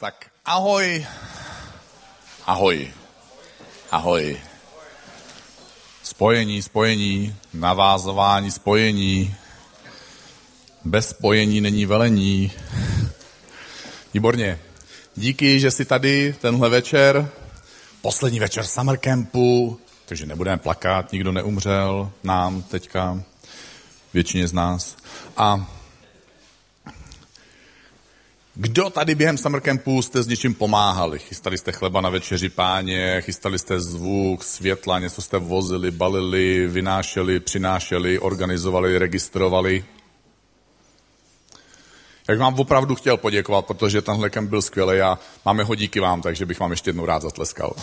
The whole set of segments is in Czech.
Tak ahoj. Ahoj. Ahoj. Spojení, spojení, navázování, spojení. Bez spojení není velení. Výborně. Díky, že jsi tady tenhle večer. Poslední večer summer campu, takže nebudeme plakat, nikdo neumřel nám teďka, většině z nás. A kdo tady během summer campu jste s něčím pomáhali? Chystali jste chleba na večeři páně, chystali jste zvuk, světla, něco jste vozili, balili, vynášeli, přinášeli, organizovali, registrovali. Jak vám opravdu chtěl poděkovat, protože tenhle kemp byl skvělý a máme ho díky vám, takže bych vám ještě jednou rád zatleskal.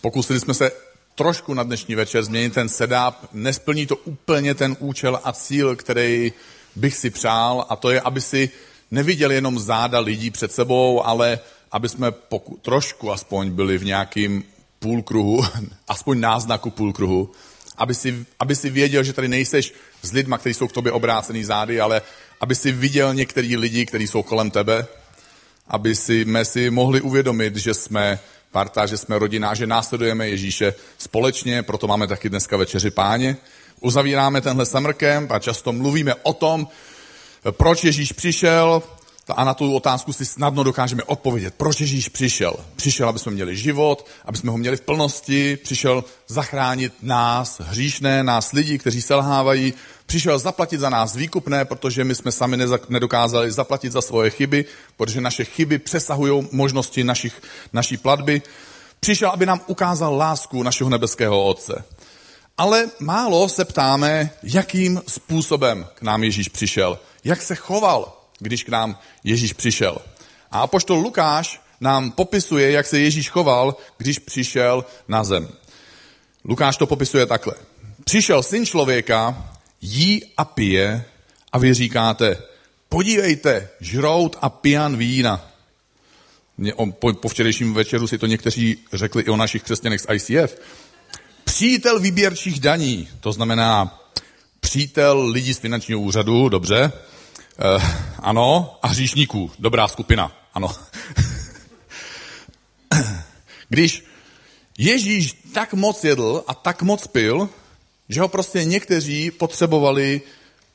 Pokusili jsme se trošku na dnešní večer změnit ten setup. Nesplní to úplně ten účel a cíl, který bych si přál, a to je, aby si neviděli jenom záda lidí před sebou, ale aby jsme poku- trošku aspoň byli v nějakým půlkruhu, aspoň náznaku půlkruhu, aby si, aby si věděl, že tady nejseš s lidma, kteří jsou k tobě obrácený zády, ale aby si viděl některý lidi, kteří jsou kolem tebe, aby si, si mohli uvědomit, že jsme parta, že jsme rodina, že následujeme Ježíše společně, proto máme taky dneska večeři páně. Uzavíráme tenhle camp a často mluvíme o tom, proč Ježíš přišel, a na tu otázku si snadno dokážeme odpovědět. Proč Ježíš přišel? Přišel, aby jsme měli život, aby jsme ho měli v plnosti, přišel zachránit nás, hříšné, nás lidi, kteří selhávají, přišel zaplatit za nás výkupné, protože my jsme sami nedokázali zaplatit za svoje chyby, protože naše chyby přesahují možnosti našich, naší platby. Přišel, aby nám ukázal lásku našeho nebeského Otce. Ale málo se ptáme, jakým způsobem k nám Ježíš přišel, jak se choval, když k nám Ježíš přišel. A apoštol Lukáš nám popisuje, jak se Ježíš choval, když přišel na zem. Lukáš to popisuje takhle. Přišel syn člověka, jí a pije a vy říkáte, podívejte, žrout a pijan vína. Po, po včerejším večeru si to někteří řekli i o našich křesťanech z ICF. Přítel výběrčích daní, to znamená přítel lidí z finančního úřadu, dobře, Uh, ano, a hříšníků. Dobrá skupina. Ano. Když Ježíš tak moc jedl a tak moc pil, že ho prostě někteří potřebovali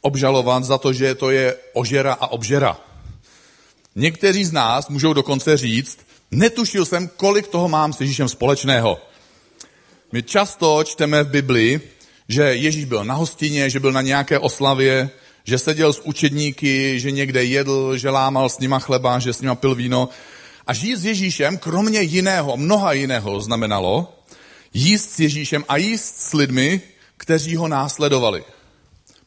obžalovat za to, že to je ožera a obžera. Někteří z nás můžou dokonce říct, netušil jsem, kolik toho mám s Ježíšem společného. My často čteme v Bibli, že Ježíš byl na hostině, že byl na nějaké oslavě, že seděl s učedníky, že někde jedl, že lámal s nima chleba, že s nima pil víno. A žít s Ježíšem, kromě jiného, mnoha jiného, znamenalo jíst s Ježíšem a jíst s lidmi, kteří ho následovali.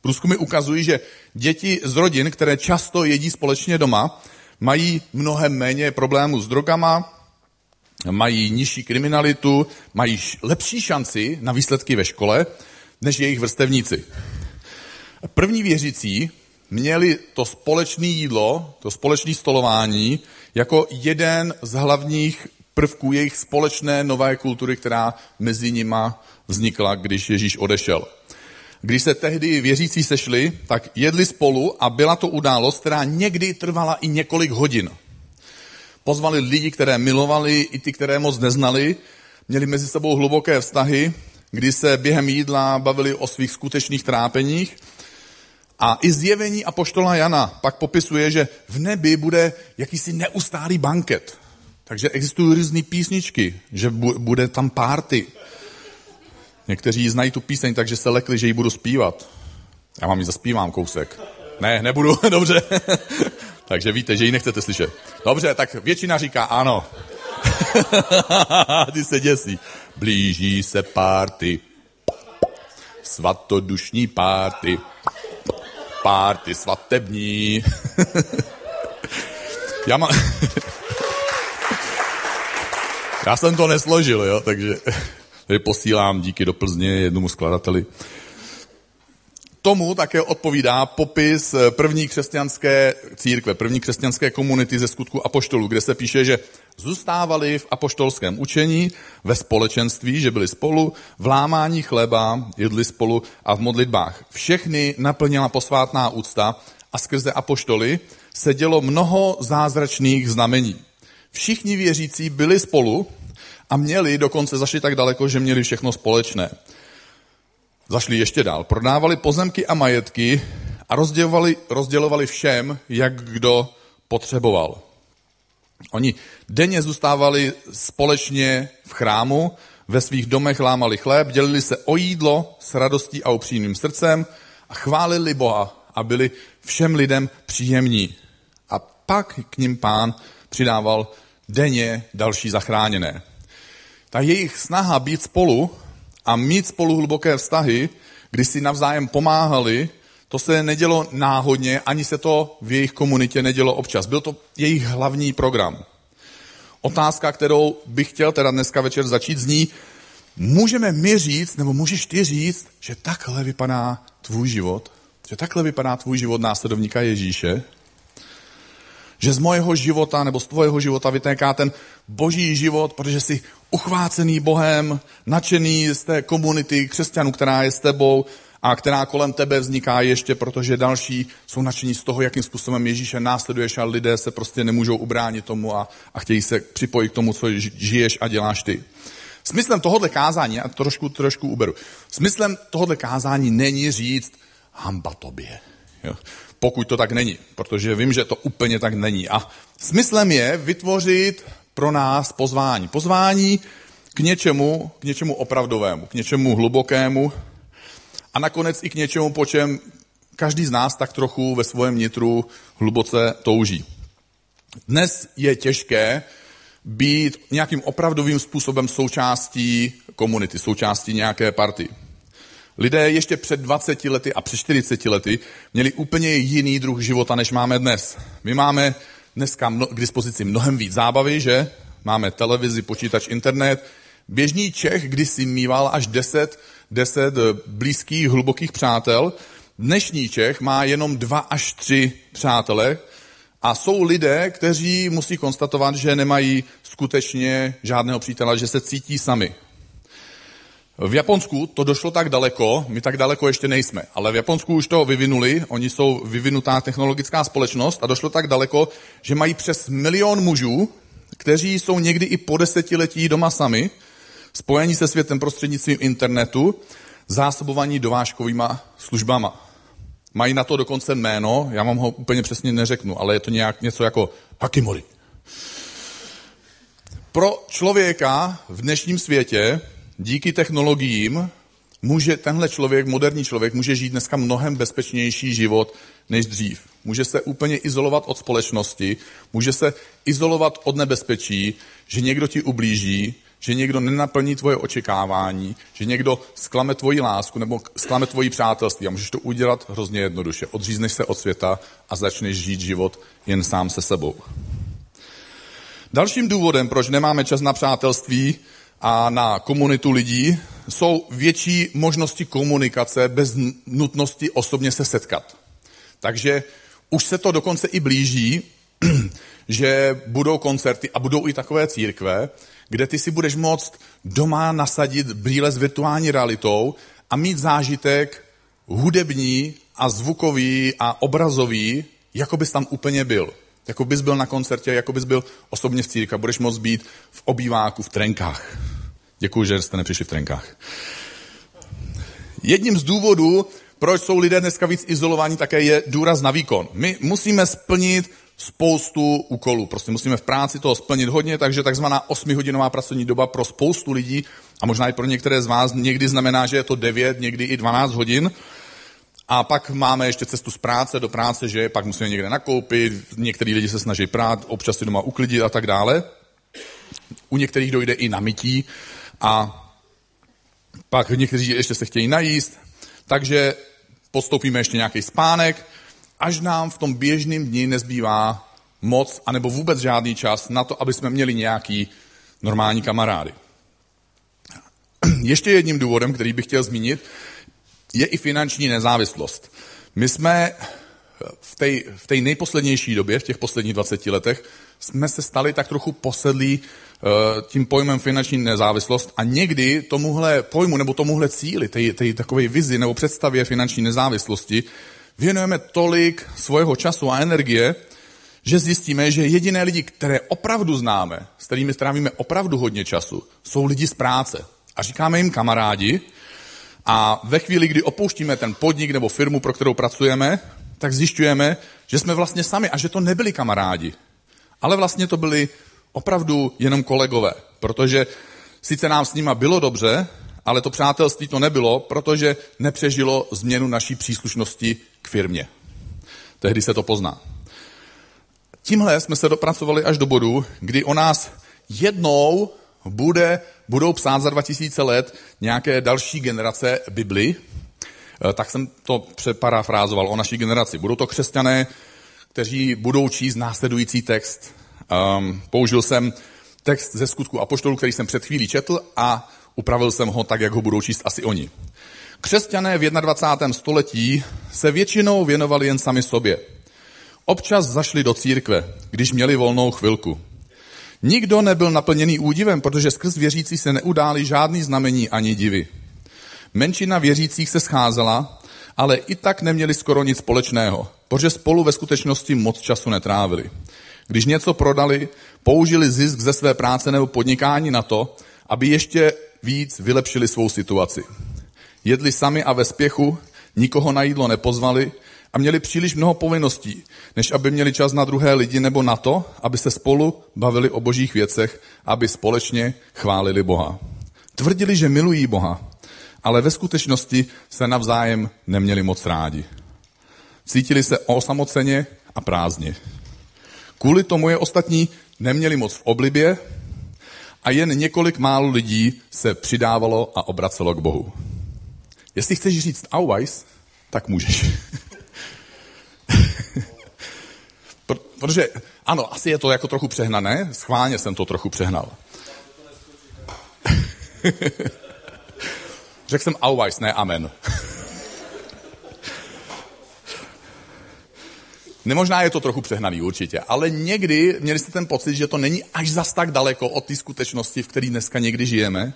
Průzkumy ukazují, že děti z rodin, které často jedí společně doma, mají mnohem méně problémů s drogama, mají nižší kriminalitu, mají lepší šanci na výsledky ve škole, než jejich vrstevníci. První věřící měli to společné jídlo, to společné stolování, jako jeden z hlavních prvků jejich společné nové kultury, která mezi nima vznikla, když Ježíš odešel. Když se tehdy věřící sešli, tak jedli spolu a byla to událost, která někdy trvala i několik hodin. Pozvali lidi, které milovali, i ty, které moc neznali, měli mezi sebou hluboké vztahy, kdy se během jídla bavili o svých skutečných trápeních a i zjevení apoštola Jana pak popisuje, že v nebi bude jakýsi neustálý banket. Takže existují různé písničky, že bude tam párty. Někteří znají tu píseň, takže se lekli, že ji budu zpívat. Já vám ji zaspívám kousek. Ne, nebudu, dobře. takže víte, že ji nechcete slyšet. Dobře, tak většina říká ano. Ty se děsí. Blíží se párty. Svatodušní párty párty svatební. Já mám... Já jsem to nesložil, jo, takže tady posílám díky do Plzně jednomu skladateli. Tomu také odpovídá popis první křesťanské církve, první křesťanské komunity ze skutku apoštolů, kde se píše, že zůstávali v apoštolském učení, ve společenství, že byli spolu, v lámání chleba jedli spolu a v modlitbách. Všechny naplnila posvátná úcta a skrze apoštoly se dělo mnoho zázračných znamení. Všichni věřící byli spolu a měli, dokonce zašli tak daleko, že měli všechno společné. Zašli ještě dál. Prodávali pozemky a majetky a rozdělovali, rozdělovali všem, jak kdo potřeboval. Oni denně zůstávali společně v chrámu, ve svých domech lámali chléb, dělili se o jídlo s radostí a upřímným srdcem a chválili Boha a byli všem lidem příjemní. A pak k ním pán přidával denně další zachráněné. Ta jejich snaha být spolu a mít spolu hluboké vztahy, kdy si navzájem pomáhali, to se nedělo náhodně, ani se to v jejich komunitě nedělo občas. Byl to jejich hlavní program. Otázka, kterou bych chtěl teda dneska večer začít, zní, můžeme my říct, nebo můžeš ty říct, že takhle vypadá tvůj život? Že takhle vypadá tvůj život následovníka Ježíše? Že z mojeho života nebo z tvojeho života vytéká ten boží život, protože jsi uchvácený Bohem, nadšený z té komunity křesťanů, která je s tebou a která kolem tebe vzniká ještě, protože další jsou nadšení z toho, jakým způsobem Ježíše následuješ a lidé se prostě nemůžou ubránit tomu a, a chtějí se připojit k tomu, co žiješ a děláš ty. Smyslem tohohle kázání, já trošku, trošku uberu, smyslem tohohle kázání není říct hamba tobě. Jo? Pokud to tak není, protože vím, že to úplně tak není. A smyslem je vytvořit pro nás pozvání. Pozvání k něčemu, k něčemu opravdovému, k něčemu hlubokému a nakonec i k něčemu, po čem každý z nás tak trochu ve svém nitru hluboce touží. Dnes je těžké být nějakým opravdovým způsobem součástí komunity, součástí nějaké party. Lidé ještě před 20 lety a před 40 lety měli úplně jiný druh života, než máme dnes. My máme dneska k dispozici mnohem víc zábavy, že? Máme televizi, počítač, internet. Běžný Čech kdysi mýval až 10, 10 blízkých, hlubokých přátel. Dnešní Čech má jenom dva až tři přátele a jsou lidé, kteří musí konstatovat, že nemají skutečně žádného přítele, že se cítí sami. V Japonsku to došlo tak daleko, my tak daleko ještě nejsme, ale v Japonsku už to vyvinuli, oni jsou vyvinutá technologická společnost a došlo tak daleko, že mají přes milion mužů, kteří jsou někdy i po desetiletí doma sami, spojení se světem prostřednictvím internetu, zásobovaní dovážkovýma službama. Mají na to dokonce jméno, já vám ho úplně přesně neřeknu, ale je to nějak něco jako Hakimori. Pro člověka v dnešním světě díky technologiím může tenhle člověk, moderní člověk, může žít dneska mnohem bezpečnější život než dřív. Může se úplně izolovat od společnosti, může se izolovat od nebezpečí, že někdo ti ublíží, že někdo nenaplní tvoje očekávání, že někdo sklame tvoji lásku nebo sklame tvoji přátelství. A můžeš to udělat hrozně jednoduše. Odřízneš se od světa a začneš žít život jen sám se sebou. Dalším důvodem, proč nemáme čas na přátelství, a na komunitu lidí jsou větší možnosti komunikace bez nutnosti osobně se setkat. Takže už se to dokonce i blíží, že budou koncerty a budou i takové církve, kde ty si budeš moct doma nasadit brýle s virtuální realitou a mít zážitek hudební a zvukový a obrazový, jako bys tam úplně byl. Jako bys byl na koncertě, jako bys byl osobně v církvi. Budeš moct být v obýváku, v trenkách. Děkuji, že jste nepřišli v trenkách. Jedním z důvodů, proč jsou lidé dneska víc izolovaní, také je důraz na výkon. My musíme splnit spoustu úkolů. Prostě musíme v práci toho splnit hodně, takže takzvaná 8-hodinová pracovní doba pro spoustu lidí, a možná i pro některé z vás, někdy znamená, že je to 9, někdy i 12 hodin. A pak máme ještě cestu z práce do práce, že pak musíme někde nakoupit, některý lidi se snaží prát, občas si doma uklidit a tak dále. U některých dojde i na mytí a pak někteří ještě se chtějí najíst, takže postoupíme ještě nějaký spánek, až nám v tom běžném dni nezbývá moc, anebo vůbec žádný čas na to, aby jsme měli nějaký normální kamarády. Ještě jedním důvodem, který bych chtěl zmínit, je i finanční nezávislost. My jsme v té v tej nejposlednější době, v těch posledních 20 letech, jsme se stali tak trochu posedlí uh, tím pojmem finanční nezávislost a někdy tomuhle pojmu nebo tomuhle cíli, té takové vizi nebo představě finanční nezávislosti, věnujeme tolik svého času a energie, že zjistíme, že jediné lidi, které opravdu známe, s kterými strávíme opravdu hodně času, jsou lidi z práce. A říkáme jim kamarádi, a ve chvíli, kdy opouštíme ten podnik nebo firmu, pro kterou pracujeme, tak zjišťujeme, že jsme vlastně sami a že to nebyli kamarádi. Ale vlastně to byli opravdu jenom kolegové, protože sice nám s nima bylo dobře, ale to přátelství to nebylo, protože nepřežilo změnu naší příslušnosti k firmě. Tehdy se to pozná. Tímhle jsme se dopracovali až do bodu, kdy o nás jednou bude, budou psát za 2000 let nějaké další generace Bibli, tak jsem to přeparafrázoval o naší generaci. Budou to křesťané, kteří budou číst následující text. Um, použil jsem text ze skutku Apoštolů, který jsem před chvílí četl a upravil jsem ho tak, jak ho budou číst asi oni. Křesťané v 21. století se většinou věnovali jen sami sobě. Občas zašli do církve, když měli volnou chvilku. Nikdo nebyl naplněný údivem, protože skrz věřící se neudály žádný znamení ani divy. Menšina věřících se scházela, ale i tak neměli skoro nic společného, protože spolu ve skutečnosti moc času netrávili. Když něco prodali, použili zisk ze své práce nebo podnikání na to, aby ještě víc vylepšili svou situaci. Jedli sami a ve spěchu, nikoho na jídlo nepozvali a měli příliš mnoho povinností, než aby měli čas na druhé lidi nebo na to, aby se spolu bavili o božích věcech, aby společně chválili Boha. Tvrdili, že milují Boha, ale ve skutečnosti se navzájem neměli moc rádi. Cítili se osamoceně a prázdně. Kvůli tomu je ostatní neměli moc v oblibě a jen několik málo lidí se přidávalo a obracelo k Bohu. Jestli chceš říct Auweis, tak můžeš. Protože, ano, asi je to jako trochu přehnané, schválně jsem to trochu přehnal. Řekl jsem Auweis, ne amen. Nemožná je to trochu přehnaný určitě, ale někdy měli jste ten pocit, že to není až zas tak daleko od té skutečnosti, v které dneska někdy žijeme,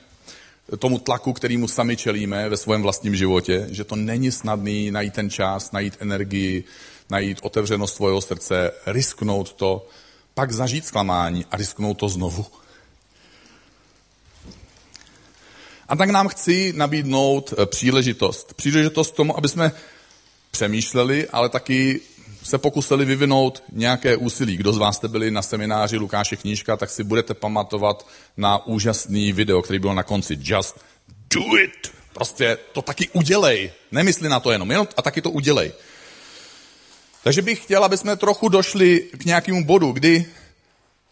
tomu tlaku, kterýmu sami čelíme ve svém vlastním životě, že to není snadný najít ten čas, najít energii, najít otevřenost svého srdce, risknout to, pak zažít zklamání a risknout to znovu. A tak nám chci nabídnout eh, příležitost. Příležitost k tomu, aby jsme přemýšleli, ale taky se pokusili vyvinout nějaké úsilí. Kdo z vás jste byli na semináři Lukáše Knížka, tak si budete pamatovat na úžasný video, který byl na konci. Just do it! Prostě to taky udělej. Nemysli na to jenom, jenom a taky to udělej. Takže bych chtěl, aby jsme trochu došli k nějakému bodu, kdy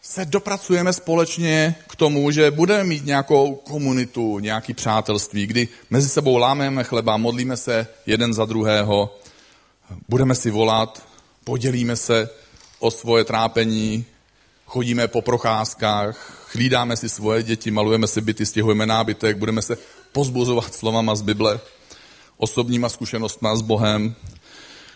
se dopracujeme společně k tomu, že budeme mít nějakou komunitu, nějaký přátelství, kdy mezi sebou lámeme chleba, modlíme se jeden za druhého, budeme si volat, podělíme se o svoje trápení, chodíme po procházkách, chlídáme si svoje děti, malujeme si byty, stěhujeme nábytek, budeme se pozbuzovat slovama z Bible, osobníma zkušenostma s Bohem,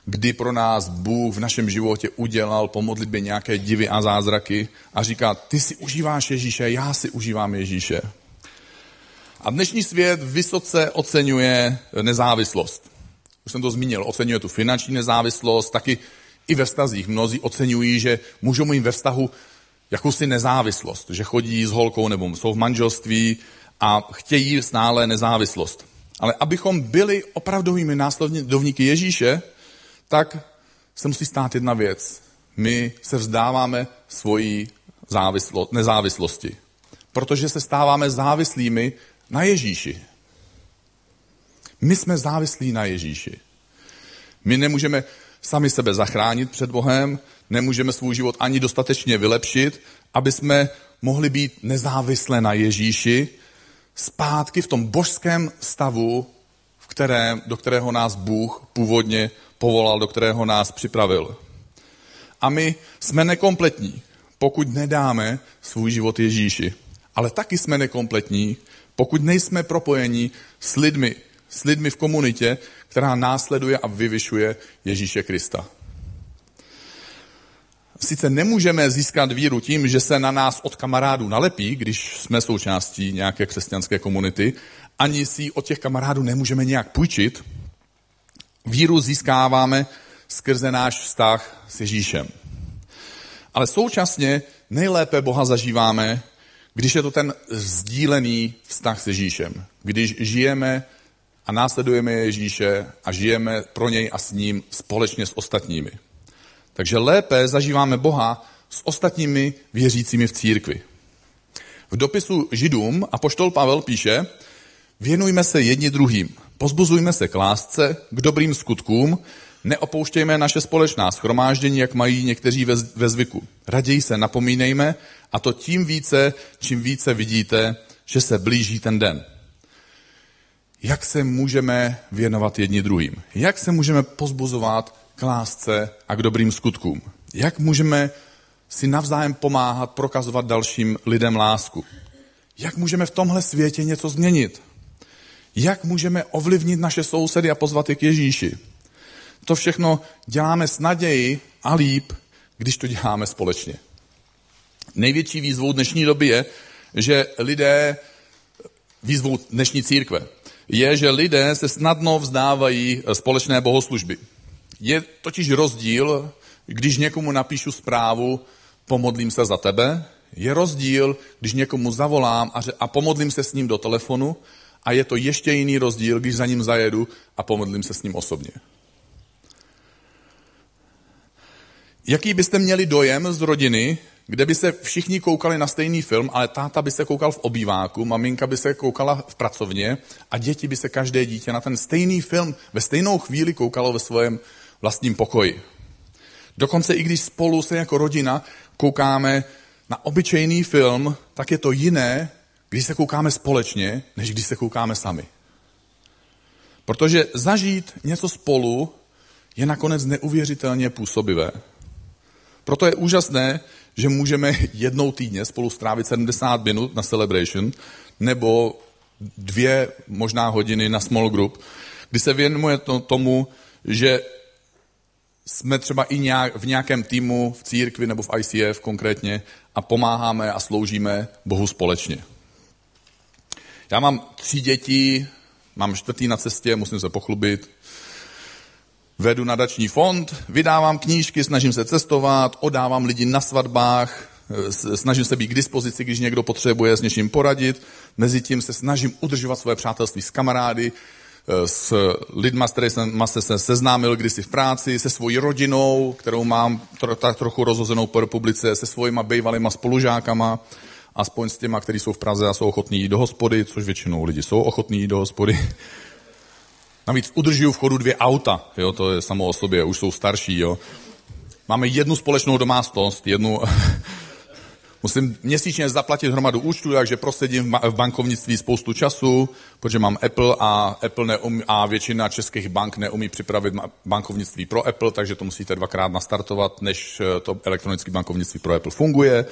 kdy pro nás Bůh v našem životě udělal po modlitbě nějaké divy a zázraky a říká, ty si užíváš Ježíše, já si užívám Ježíše. A dnešní svět vysoce oceňuje nezávislost. Už jsem to zmínil, oceňuje tu finanční nezávislost, taky i ve vztazích. Mnozí oceňují, že můžou mít ve vztahu jakousi nezávislost, že chodí s holkou nebo jsou v manželství a chtějí stále nezávislost. Ale abychom byli opravdovými následovníky Ježíše, tak se musí stát jedna věc. My se vzdáváme svojí závislo, nezávislosti, protože se stáváme závislými na Ježíši. My jsme závislí na Ježíši. My nemůžeme sami sebe zachránit před Bohem, nemůžeme svůj život ani dostatečně vylepšit, aby jsme mohli být nezávislé na Ježíši, zpátky v tom božském stavu, v kterém, do kterého nás Bůh původně povolal, do kterého nás připravil. A my jsme nekompletní, pokud nedáme svůj život Ježíši. Ale taky jsme nekompletní, pokud nejsme propojeni s lidmi s lidmi v komunitě, která následuje a vyvyšuje Ježíše Krista. Sice nemůžeme získat víru tím, že se na nás od kamarádů nalepí, když jsme součástí nějaké křesťanské komunity, ani si od těch kamarádů nemůžeme nějak půjčit. Víru získáváme skrze náš vztah s Ježíšem. Ale současně nejlépe Boha zažíváme, když je to ten sdílený vztah s Ježíšem. Když žijeme a následujeme Ježíše a žijeme pro něj a s ním společně s ostatními. Takže lépe zažíváme Boha s ostatními věřícími v církvi. V dopisu Židům apoštol Pavel píše, věnujme se jedni druhým, pozbuzujme se k lásce, k dobrým skutkům, neopouštějme naše společná schromáždění, jak mají někteří ve, ve zvyku. Raději se napomínejme a to tím více, čím více vidíte, že se blíží ten den. Jak se můžeme věnovat jedni druhým? Jak se můžeme pozbuzovat k lásce a k dobrým skutkům? Jak můžeme si navzájem pomáhat prokazovat dalším lidem lásku? Jak můžeme v tomhle světě něco změnit? Jak můžeme ovlivnit naše sousedy a pozvat je k Ježíši? To všechno děláme s naději a líp, když to děláme společně. Největší výzvou dnešní doby je, že lidé, výzvou dnešní církve, je, že lidé se snadno vzdávají společné bohoslužby. Je totiž rozdíl, když někomu napíšu zprávu, pomodlím se za tebe, je rozdíl, když někomu zavolám a, a pomodlím se s ním do telefonu a je to ještě jiný rozdíl, když za ním zajedu a pomodlím se s ním osobně. Jaký byste měli dojem z rodiny, kde by se všichni koukali na stejný film, ale táta by se koukal v obýváku, maminka by se koukala v pracovně a děti by se každé dítě na ten stejný film ve stejnou chvíli koukalo ve svém vlastním pokoji. Dokonce i když spolu se jako rodina koukáme na obyčejný film, tak je to jiné, když se koukáme společně, než když se koukáme sami. Protože zažít něco spolu je nakonec neuvěřitelně působivé. Proto je úžasné, že můžeme jednou týdně spolu strávit 70 minut na celebration, nebo dvě možná hodiny na small group, kdy se věnuje to, tomu, že jsme třeba i nějak, v nějakém týmu v církvi nebo v ICF konkrétně a pomáháme a sloužíme Bohu společně. Já mám tři děti, mám čtvrtý na cestě, musím se pochlubit, vedu nadační fond, vydávám knížky, snažím se cestovat, odávám lidi na svatbách, snažím se být k dispozici, když někdo potřebuje s něčím poradit. Mezitím se snažím udržovat své přátelství s kamarády, eh, s lidma, s kterými jsem se seznámil kdysi v práci, se svojí rodinou, kterou mám tak trochu rozhozenou po republice, se svojima bývalýma spolužákama, aspoň s těma, kteří jsou v Praze a jsou ochotní jít do hospody, což většinou lidi jsou ochotní jít do hospody. Navíc udržují v chodu dvě auta, jo, to je samo o sobě, už jsou starší, jo. Máme jednu společnou domácnost, jednu, musím měsíčně zaplatit hromadu účtu, takže prosedím v bankovnictví spoustu času, protože mám Apple a Apple neumí, a většina českých bank neumí připravit bankovnictví pro Apple, takže to musíte dvakrát nastartovat, než eh, to elektronické bankovnictví pro Apple funguje.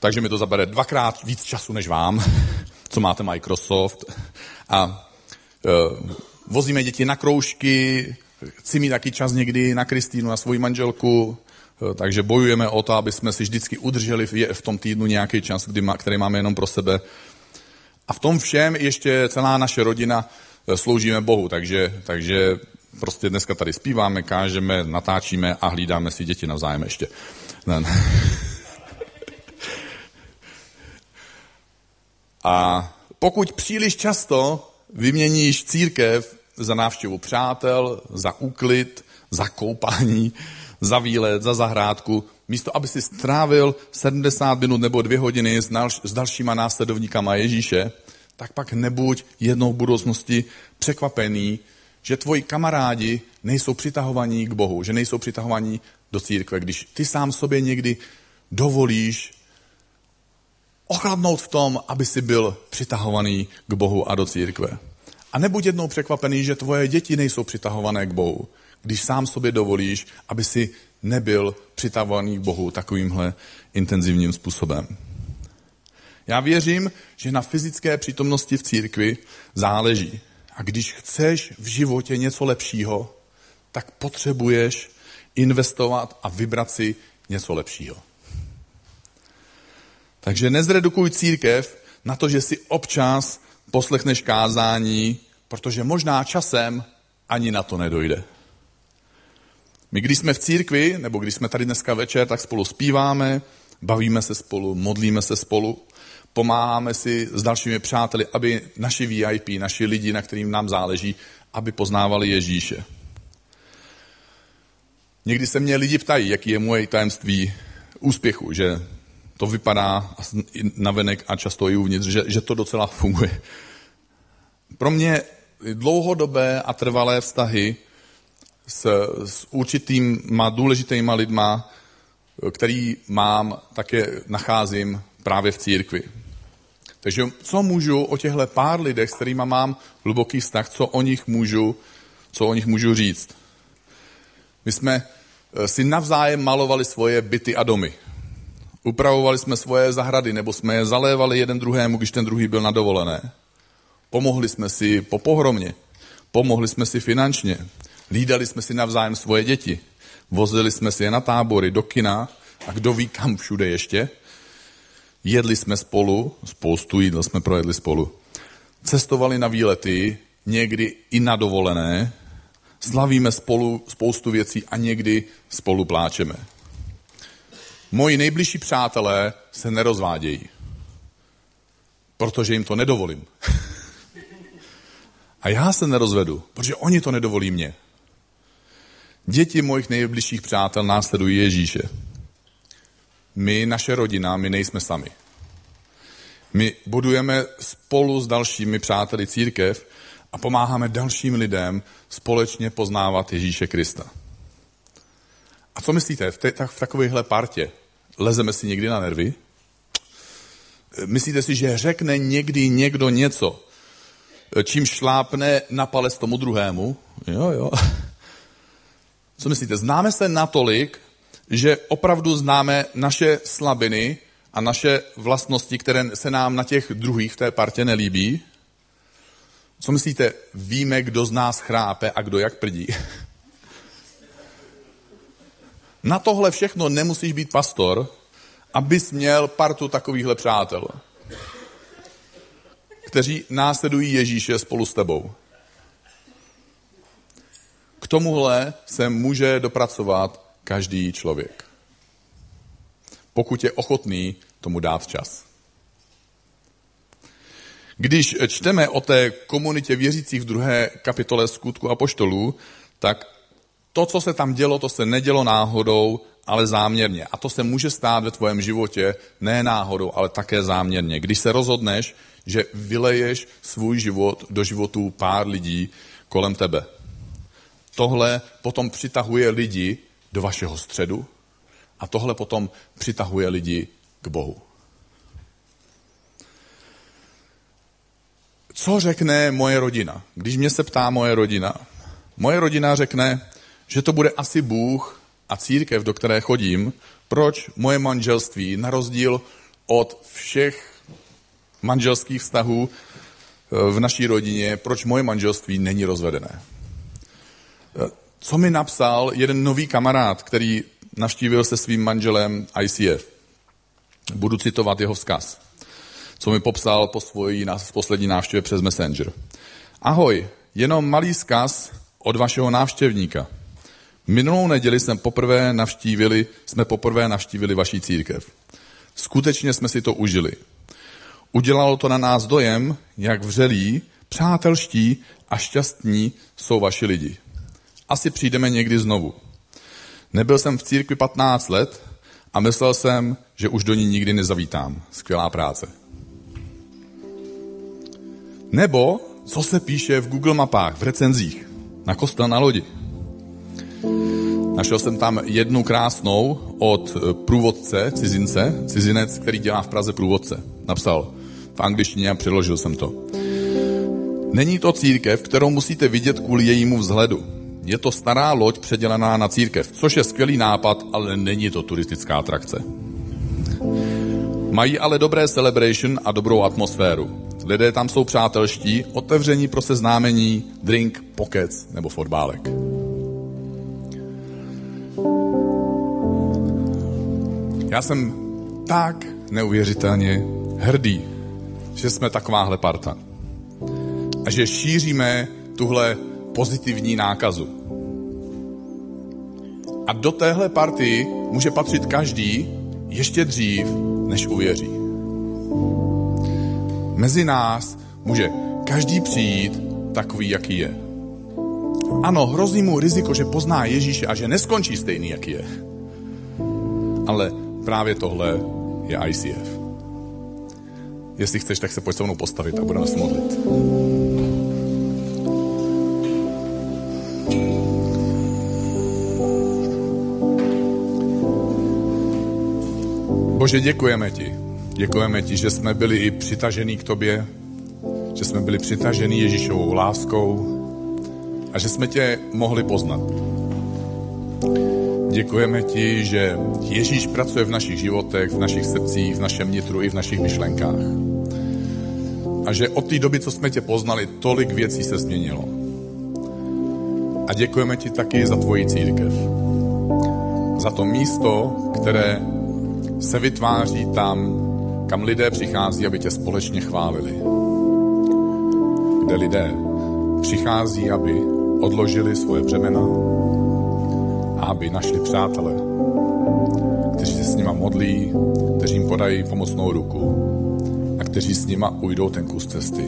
Takže mi to zabere dvakrát víc času než vám, co máte Microsoft. A uh, vozíme děti na kroužky, chci mít taky čas někdy na Kristýnu, na svoji manželku, eh, takže bojujeme o to, aby jsme si vždycky udrželi v tom týdnu nějaký čas, kdy má, který máme jenom pro sebe. A v tom všem ještě celá naše rodina eh, sloužíme Bohu, takže, takže prostě dneska tady zpíváme, kážeme, natáčíme a hlídáme si děti navzájem ještě. Ne, ne. A pokud příliš často vyměníš církev za návštěvu přátel, za úklid, za koupání, za výlet, za zahrádku, místo aby si strávil 70 minut nebo dvě hodiny s, dalš, s dalšíma následovníkama Ježíše, tak pak nebuď jednou v budoucnosti překvapený, že tvoji kamarádi nejsou přitahovaní k Bohu, že nejsou přitahovaní do církve, když ty sám sobě někdy dovolíš ochladnout v tom, aby si byl přitahovaný k Bohu a do církve. A nebuď jednou překvapený, že tvoje děti nejsou přitahované k Bohu, když sám sobě dovolíš, aby si nebyl přitahovaný k Bohu takovýmhle intenzivním způsobem. Já věřím, že na fyzické přítomnosti v církvi záleží. A když chceš v životě něco lepšího, tak potřebuješ investovat a vybrat si něco lepšího. Takže nezredukuj církev na to, že si občas poslechneš kázání, protože možná časem ani na to nedojde. My, když jsme v církvi, nebo když jsme tady dneska večer, tak spolu zpíváme, bavíme se spolu, modlíme se spolu, pomáháme si s dalšími přáteli, aby naši VIP, naši lidi, na kterým nám záleží, aby poznávali Ježíše. Někdy se mě lidi ptají, jaký je moje tajemství úspěchu, že to vypadá navenek a často i uvnitř, že, že to docela funguje. Pro mě dlouhodobé a trvalé vztahy s, s určitýma důležitýma lidma, který mám, také nacházím právě v církvi. Takže co můžu o těchto pár lidech, s kterými mám hluboký vztah, co o nich můžu, co o nich můžu říct? My jsme eh, si navzájem malovali svoje byty a domy. Upravovali jsme svoje zahrady, nebo jsme je zalévali jeden druhému, když ten druhý byl na dovolené. Pomohli jsme si po pohromě. Pomohli jsme si finančně. Lídali jsme si navzájem svoje děti. Vozili jsme si je na tábory, do kina a kdo ví kam všude ještě. Jedli jsme spolu, spoustu jídla jsme projedli spolu. Cestovali na výlety, někdy i na dovolené. Slavíme spolu spoustu věcí a někdy spolu pláčeme. Moji nejbližší přátelé se nerozvádějí, protože jim to nedovolím. A já se nerozvedu, protože oni to nedovolí mě. Děti mojich nejbližších přátel následují Ježíše. My, naše rodina, my nejsme sami. My budujeme spolu s dalšími přáteli církev a pomáháme dalším lidem společně poznávat Ježíše Krista. A co myslíte, v, tak, v takovéhle partě lezeme si někdy na nervy? Myslíte si, že řekne někdy někdo něco, čím šlápne na palec tomu druhému? Jo, jo. Co myslíte, známe se natolik, že opravdu známe naše slabiny a naše vlastnosti, které se nám na těch druhých v té partě nelíbí? Co myslíte, víme, kdo z nás chrápe a kdo jak prdí? Na tohle všechno nemusíš být pastor, abys měl partu takovýchhle přátel, kteří následují Ježíše spolu s tebou. K tomuhle se může dopracovat každý člověk. Pokud je ochotný tomu dát čas. Když čteme o té komunitě věřících v druhé kapitole skutku a poštolů, tak to, co se tam dělo, to se nedělo náhodou, ale záměrně. A to se může stát ve tvém životě ne náhodou, ale také záměrně. Když se rozhodneš, že vyleješ svůj život do životů pár lidí kolem tebe. Tohle potom přitahuje lidi do vašeho středu a tohle potom přitahuje lidi k Bohu. Co řekne moje rodina? Když mě se ptá moje rodina, moje rodina řekne, že to bude asi Bůh a církev, do které chodím, proč moje manželství, na rozdíl od všech manželských vztahů eh, v naší rodině, proč moje manželství není rozvedené. Eh, co mi napsal jeden nový kamarád, který navštívil se svým manželem ICF. Budu citovat jeho vzkaz, co mi popsal po svojí poslední návštěvě přes Messenger. Ahoj, jenom malý vzkaz od vašeho návštěvníka. Minulou neděli jsme poprvé navštívili, jsme poprvé navštívili vaší církev. Skutečně jsme si to užili. Udělalo to na nás dojem, jak vřelí, přátelští a šťastní jsou vaši lidi. Asi přijdeme někdy znovu. Nebyl jsem v církvi 15 let a myslel jsem, že už do ní nikdy nezavítám. Skvělá práce. Nebo co se píše v Google mapách, v recenzích, na kostel na lodi. Našel jsem tam jednu krásnou od průvodce, cizince, cizinec, který dělá v Praze průvodce. Napsal v angličtině a přeložil jsem to. Není to církev, kterou musíte vidět kvůli jejímu vzhledu. Je to stará loď předělená na církev, což je skvělý nápad, ale není to turistická atrakce. Mají ale dobré celebration a dobrou atmosféru. Lidé tam jsou přátelští, otevření pro seznámení, drink, pokec nebo fotbálek. Já jsem tak neuvěřitelně hrdý, že jsme takováhle parta. A že šíříme tuhle pozitivní nákazu. A do téhle party může patřit každý ještě dřív, než uvěří. Mezi nás může každý přijít takový, jaký je. Ano, hrozí mu riziko, že pozná Ježíše a že neskončí stejný, jaký je. Ale právě tohle je ICF. Jestli chceš, tak se pojď se mnou postavit a budeme se modlit. Bože, děkujeme ti. Děkujeme ti, že jsme byli i přitažený k tobě, že jsme byli přitažený Ježíšovou láskou a že jsme tě mohli poznat. Děkujeme ti, že Ježíš pracuje v našich životech, v našich srdcích, v našem nitru i v našich myšlenkách. A že od té doby, co jsme tě poznali, tolik věcí se změnilo. A děkujeme ti taky za tvoji církev. Za to místo, které se vytváří tam, kam lidé přichází, aby tě společně chválili. Kde lidé přichází, aby odložili svoje břemena aby našli přátele, kteří se s nima modlí, kteří jim podají pomocnou ruku a kteří s nima ujdou ten kus cesty.